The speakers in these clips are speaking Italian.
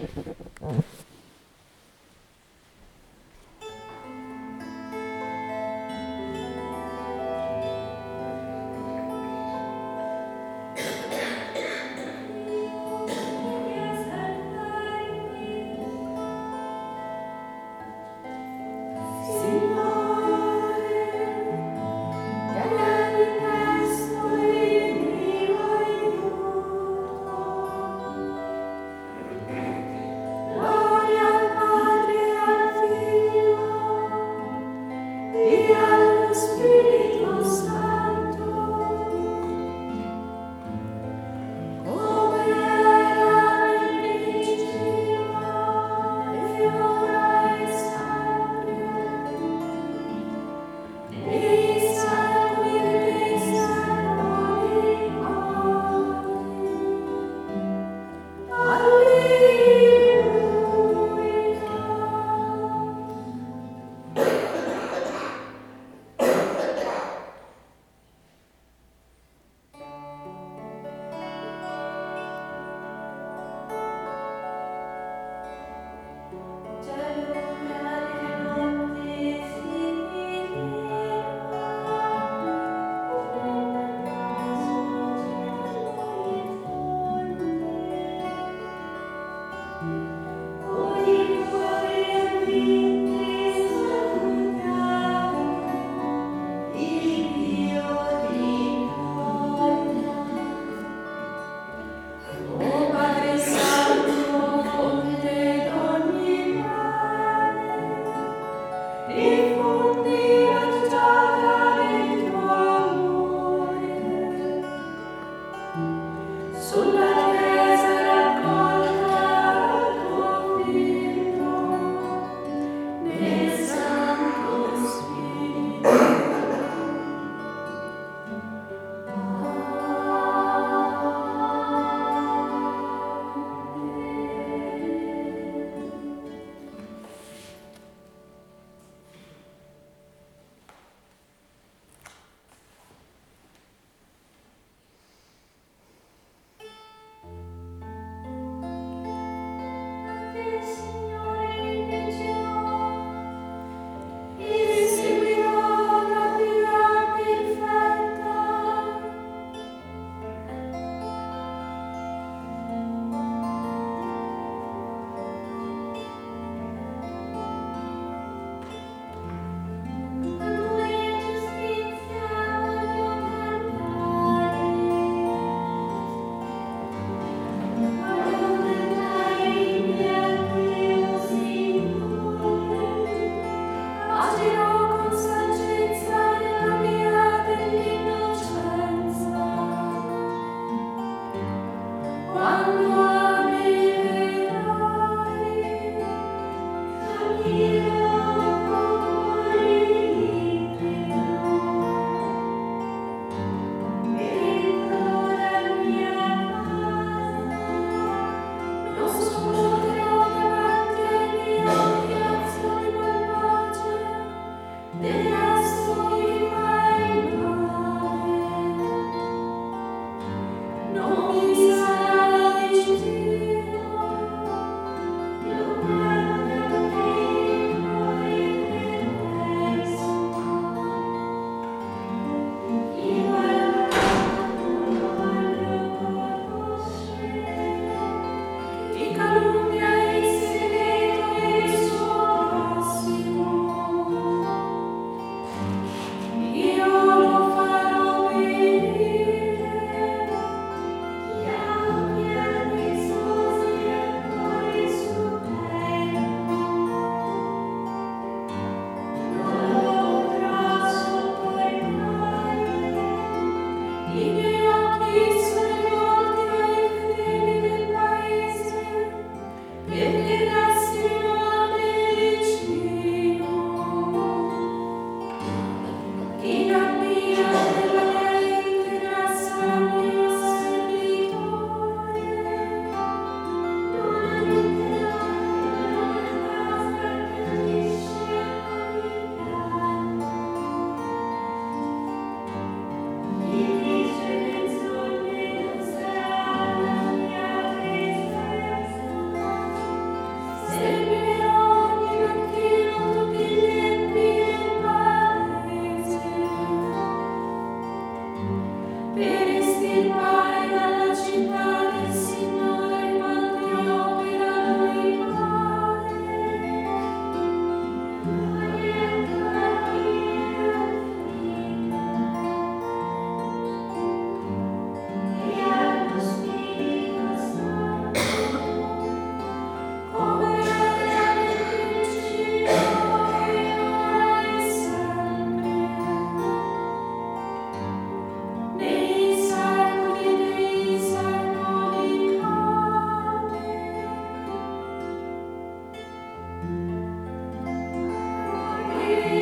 Mm-hmm. Peace. you.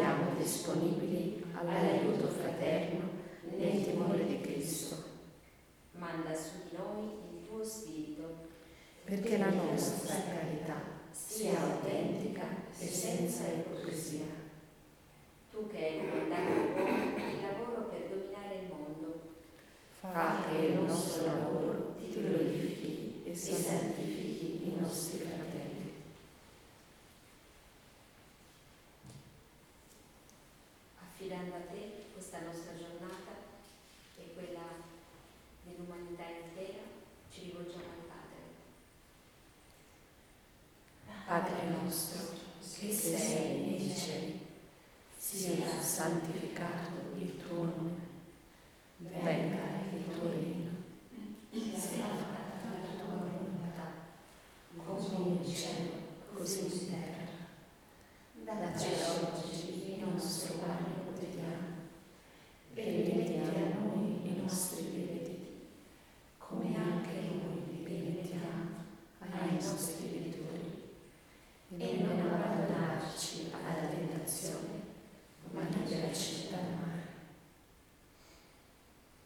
Rendiamo disponibili all'aiuto fraterno nel timore di Cristo, manda su di noi il tuo Spirito, perché la nostra carità sia autentica e senza ipocrisia. tu che hai comandato l'uomo il lavoro per dominare il mondo, Fa che il nostro lavoro ti glorifichi e santifichi i nostri fratelli. affidando a te questa nostra giornata e quella dell'umanità intera, ci rivolgiamo al Padre. Padre nostro, che sei nei cieli, sia santificato il tuo nome, venga il tuo regno, sia fatta la tua volontà, come in cielo, così in terra. Dacci oggi il nostro pane quotidiano e rimetti a noi i nostri debiti, come anche noi rimettiamo ai nostri debitori e non abbandonarci alla tentazione, ma liberaci dal male.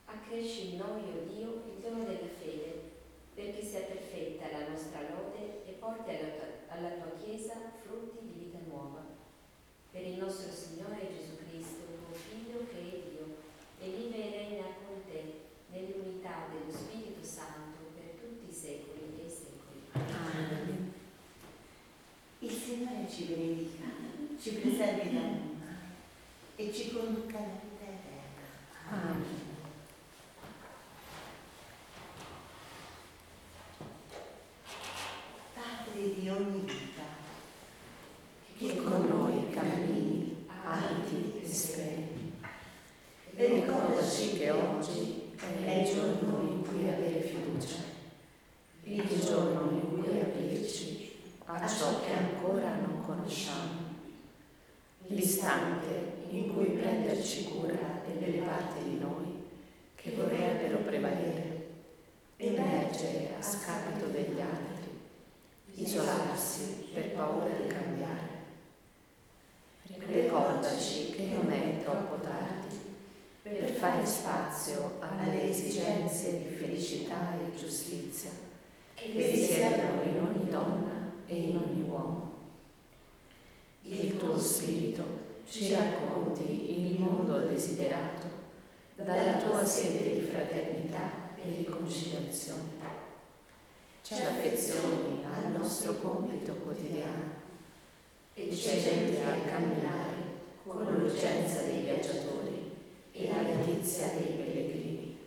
Accresci in noi, o Dio, il dono della fede, perché sia perfetta la nostra lode e porti alla tua, alla tua Chiesa frutti di vita nuova. Per il nostro Signore Gesù Cristo, tuo Figlio, che è Dio, e vive e regna con te nell'unità dello Spirito Santo per tutti i secoli dei secoli. Amen. Il Signore ci benedica, ci preservi dal male e ci conduca alla vita eterna. Amen. Padre di ogni vita, Che con noi cammini alti e sereni. E ricordaci che oggi è il giorno in cui avere fiducia, il giorno in cui aprirci a ciò che ancora non conosciamo, l'istante in cui prenderci cura delle parti di noi che vorrebbero prevalere, emergere a scapito degli altri, isolarsi per paura di cambiare. Ricordaci che non è troppo tardi per fare spazio alle esigenze di felicità e giustizia che risiedono in ogni donna e in ogni uomo. Il tuo spirito ci racconti il mondo desiderato dalla tua sede di fraternità e riconciliazione. Ci affezioni al nostro compito quotidiano e ci aiuti a camminare con l'urgenza dei viaggiatori e la letizia dei pellegrini.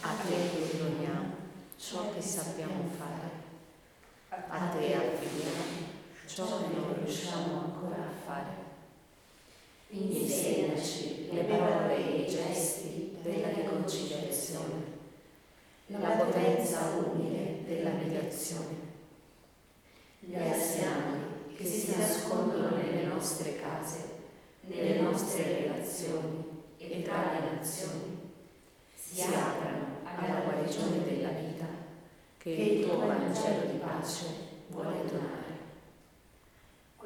A te doniamo ciò che sappiamo fare, a te affidiamo ciò che non riusciamo ancora a fare. Insegnaci le parole e i gesti della riconciliazione, la potenza umile della mediazione, gli anziani che si nascondono nelle nostre case, nelle nostre relazioni e tra le nazioni, si aprano alla guarigione della vita che il tuo Vangelo di pace vuole donare.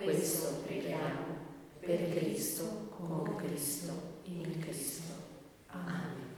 Questo preghiamo per Cristo, con Cristo, in Cristo. Amen.